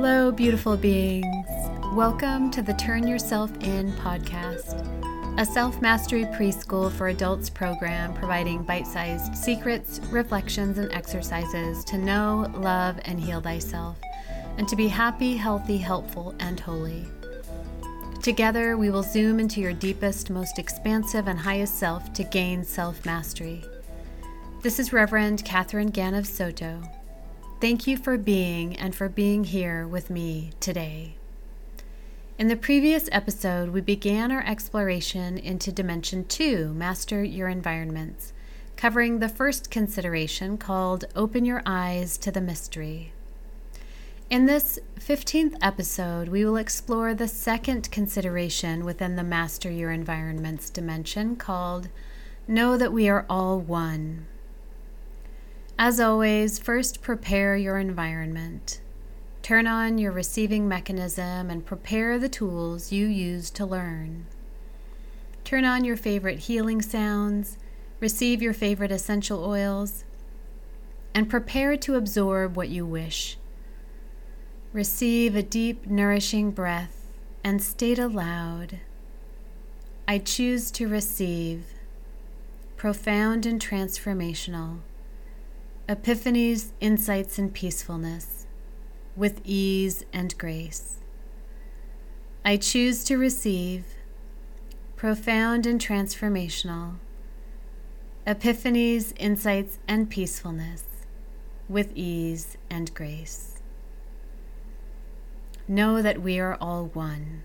Hello, beautiful beings. Welcome to the Turn Yourself In podcast, a self mastery preschool for adults program providing bite sized secrets, reflections, and exercises to know, love, and heal thyself, and to be happy, healthy, helpful, and holy. Together, we will zoom into your deepest, most expansive, and highest self to gain self mastery. This is Reverend Catherine Ganav Soto. Thank you for being and for being here with me today. In the previous episode, we began our exploration into Dimension 2 Master Your Environments, covering the first consideration called Open Your Eyes to the Mystery. In this 15th episode, we will explore the second consideration within the Master Your Environments dimension called Know that we are all one. As always, first prepare your environment. Turn on your receiving mechanism and prepare the tools you use to learn. Turn on your favorite healing sounds, receive your favorite essential oils, and prepare to absorb what you wish. Receive a deep, nourishing breath and state aloud I choose to receive, profound and transformational, epiphanies, insights, and peacefulness with ease and grace. I choose to receive, profound and transformational, epiphanies, insights, and peacefulness with ease and grace. Know that we are all one.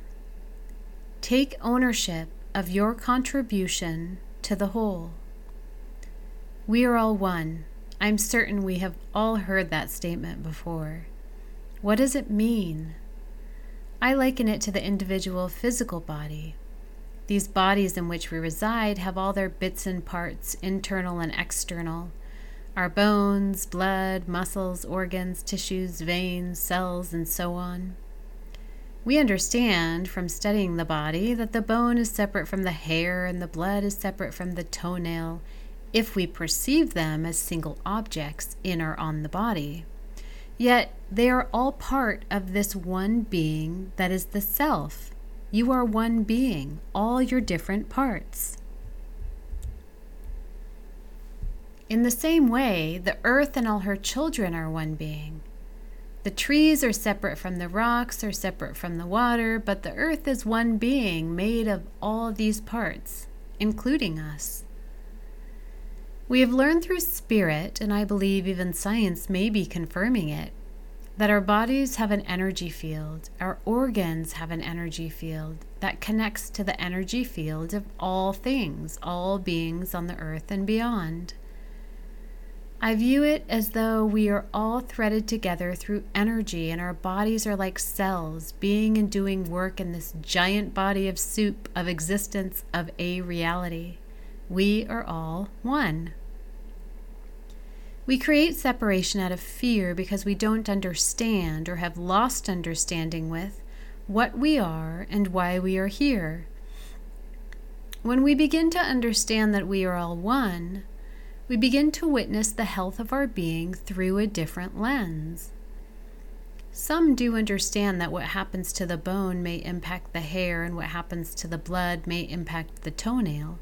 Take ownership of your contribution to the whole. We are all one. I'm certain we have all heard that statement before. What does it mean? I liken it to the individual physical body. These bodies in which we reside have all their bits and parts, internal and external our bones, blood, muscles, organs, tissues, veins, cells, and so on. We understand from studying the body that the bone is separate from the hair and the blood is separate from the toenail if we perceive them as single objects in or on the body. Yet they are all part of this one being that is the self. You are one being, all your different parts. In the same way, the earth and all her children are one being. The trees are separate from the rocks, are separate from the water, but the earth is one being made of all these parts, including us. We have learned through spirit, and I believe even science may be confirming it, that our bodies have an energy field, our organs have an energy field that connects to the energy field of all things, all beings on the earth and beyond. I view it as though we are all threaded together through energy, and our bodies are like cells, being and doing work in this giant body of soup of existence of a reality. We are all one. We create separation out of fear because we don't understand or have lost understanding with what we are and why we are here. When we begin to understand that we are all one, we begin to witness the health of our being through a different lens. Some do understand that what happens to the bone may impact the hair, and what happens to the blood may impact the toenail.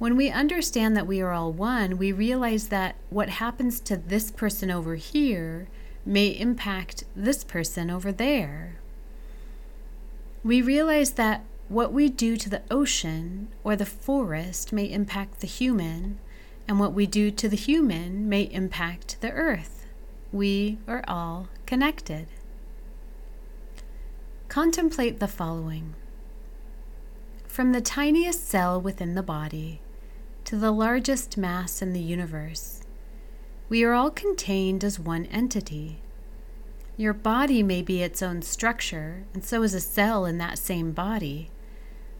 When we understand that we are all one, we realize that what happens to this person over here may impact this person over there. We realize that what we do to the ocean or the forest may impact the human, and what we do to the human may impact the earth. We are all connected. Contemplate the following From the tiniest cell within the body to the largest mass in the universe, we are all contained as one entity. Your body may be its own structure, and so is a cell in that same body.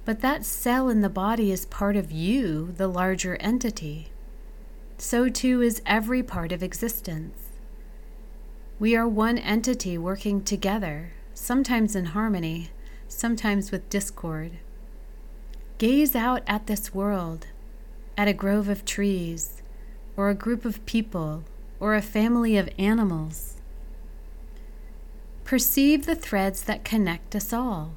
But that cell in the body is part of you, the larger entity so too is every part of existence. We are one entity working together, sometimes in harmony, sometimes with discord. Gaze out at this world, at a grove of trees, or a group of people, or a family of animals. Perceive the threads that connect us all.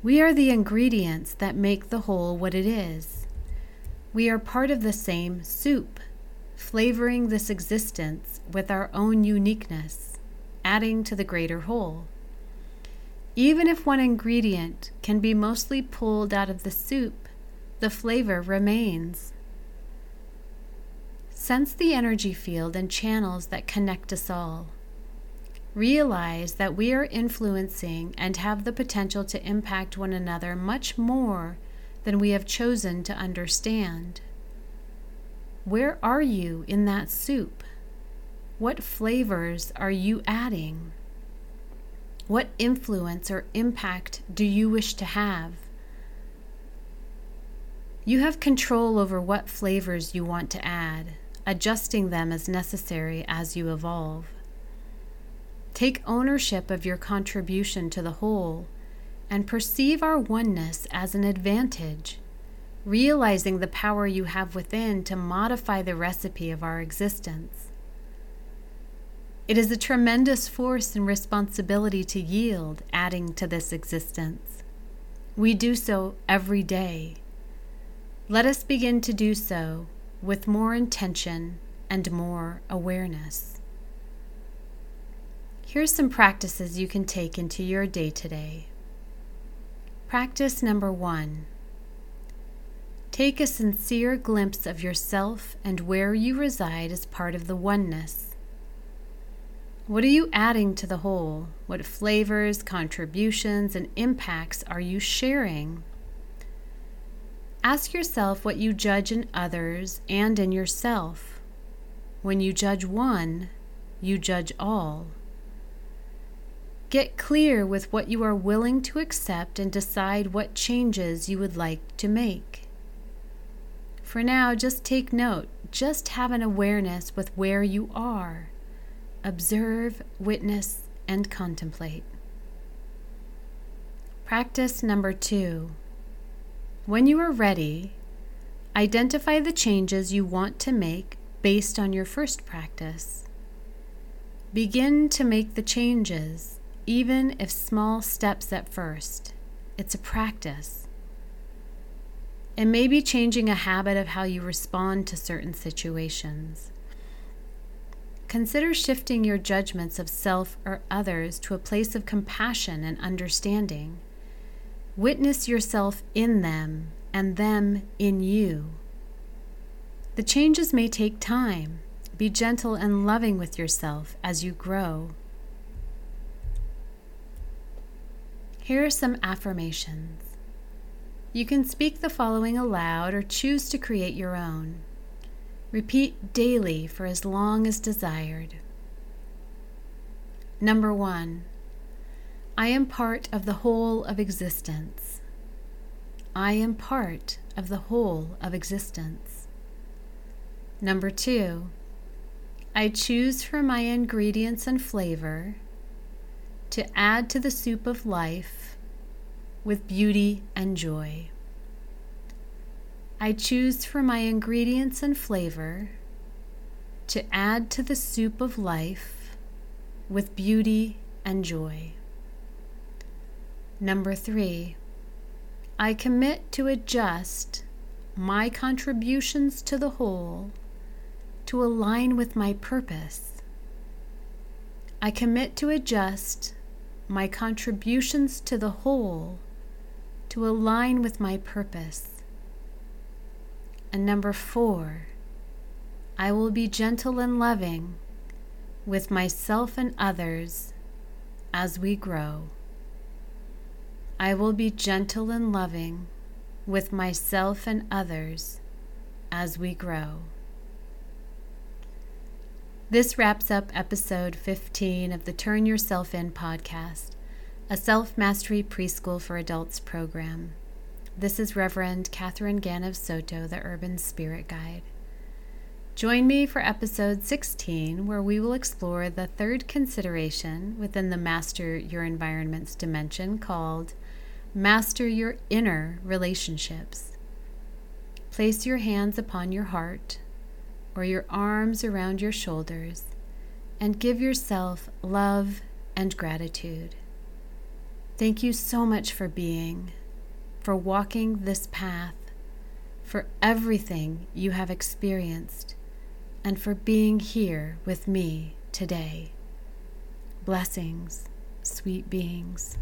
We are the ingredients that make the whole what it is. We are part of the same soup, flavoring this existence with our own uniqueness, adding to the greater whole. Even if one ingredient can be mostly pulled out of the soup, the flavor remains. Sense the energy field and channels that connect us all. Realize that we are influencing and have the potential to impact one another much more than we have chosen to understand. Where are you in that soup? What flavors are you adding? What influence or impact do you wish to have? You have control over what flavors you want to add, adjusting them as necessary as you evolve. Take ownership of your contribution to the whole and perceive our oneness as an advantage, realizing the power you have within to modify the recipe of our existence. It is a tremendous force and responsibility to yield, adding to this existence. We do so every day. Let us begin to do so with more intention and more awareness. Here's some practices you can take into your day today. Practice number one Take a sincere glimpse of yourself and where you reside as part of the oneness. What are you adding to the whole? What flavors, contributions, and impacts are you sharing? Ask yourself what you judge in others and in yourself. When you judge one, you judge all. Get clear with what you are willing to accept and decide what changes you would like to make. For now, just take note, just have an awareness with where you are observe, witness, and contemplate. Practice number two. When you are ready, identify the changes you want to make based on your first practice. Begin to make the changes, even if small steps at first. It's a practice. It may be changing a habit of how you respond to certain situations. Consider shifting your judgments of self or others to a place of compassion and understanding. Witness yourself in them and them in you. The changes may take time. Be gentle and loving with yourself as you grow. Here are some affirmations. You can speak the following aloud or choose to create your own. Repeat daily for as long as desired. Number one, I am part of the whole of existence. I am part of the whole of existence. Number two, I choose for my ingredients and flavor to add to the soup of life with beauty and joy. I choose for my ingredients and flavor to add to the soup of life with beauty and joy. Number three, I commit to adjust my contributions to the whole to align with my purpose. I commit to adjust my contributions to the whole to align with my purpose. And number four, I will be gentle and loving with myself and others as we grow. I will be gentle and loving with myself and others as we grow. This wraps up episode 15 of the Turn Yourself In podcast, a self mastery preschool for adults program. This is Reverend Catherine Ganav Soto, the Urban Spirit Guide. Join me for episode 16, where we will explore the third consideration within the Master Your Environments dimension called Master Your Inner Relationships. Place your hands upon your heart or your arms around your shoulders and give yourself love and gratitude. Thank you so much for being, for walking this path, for everything you have experienced, and for being here with me today. Blessings, sweet beings.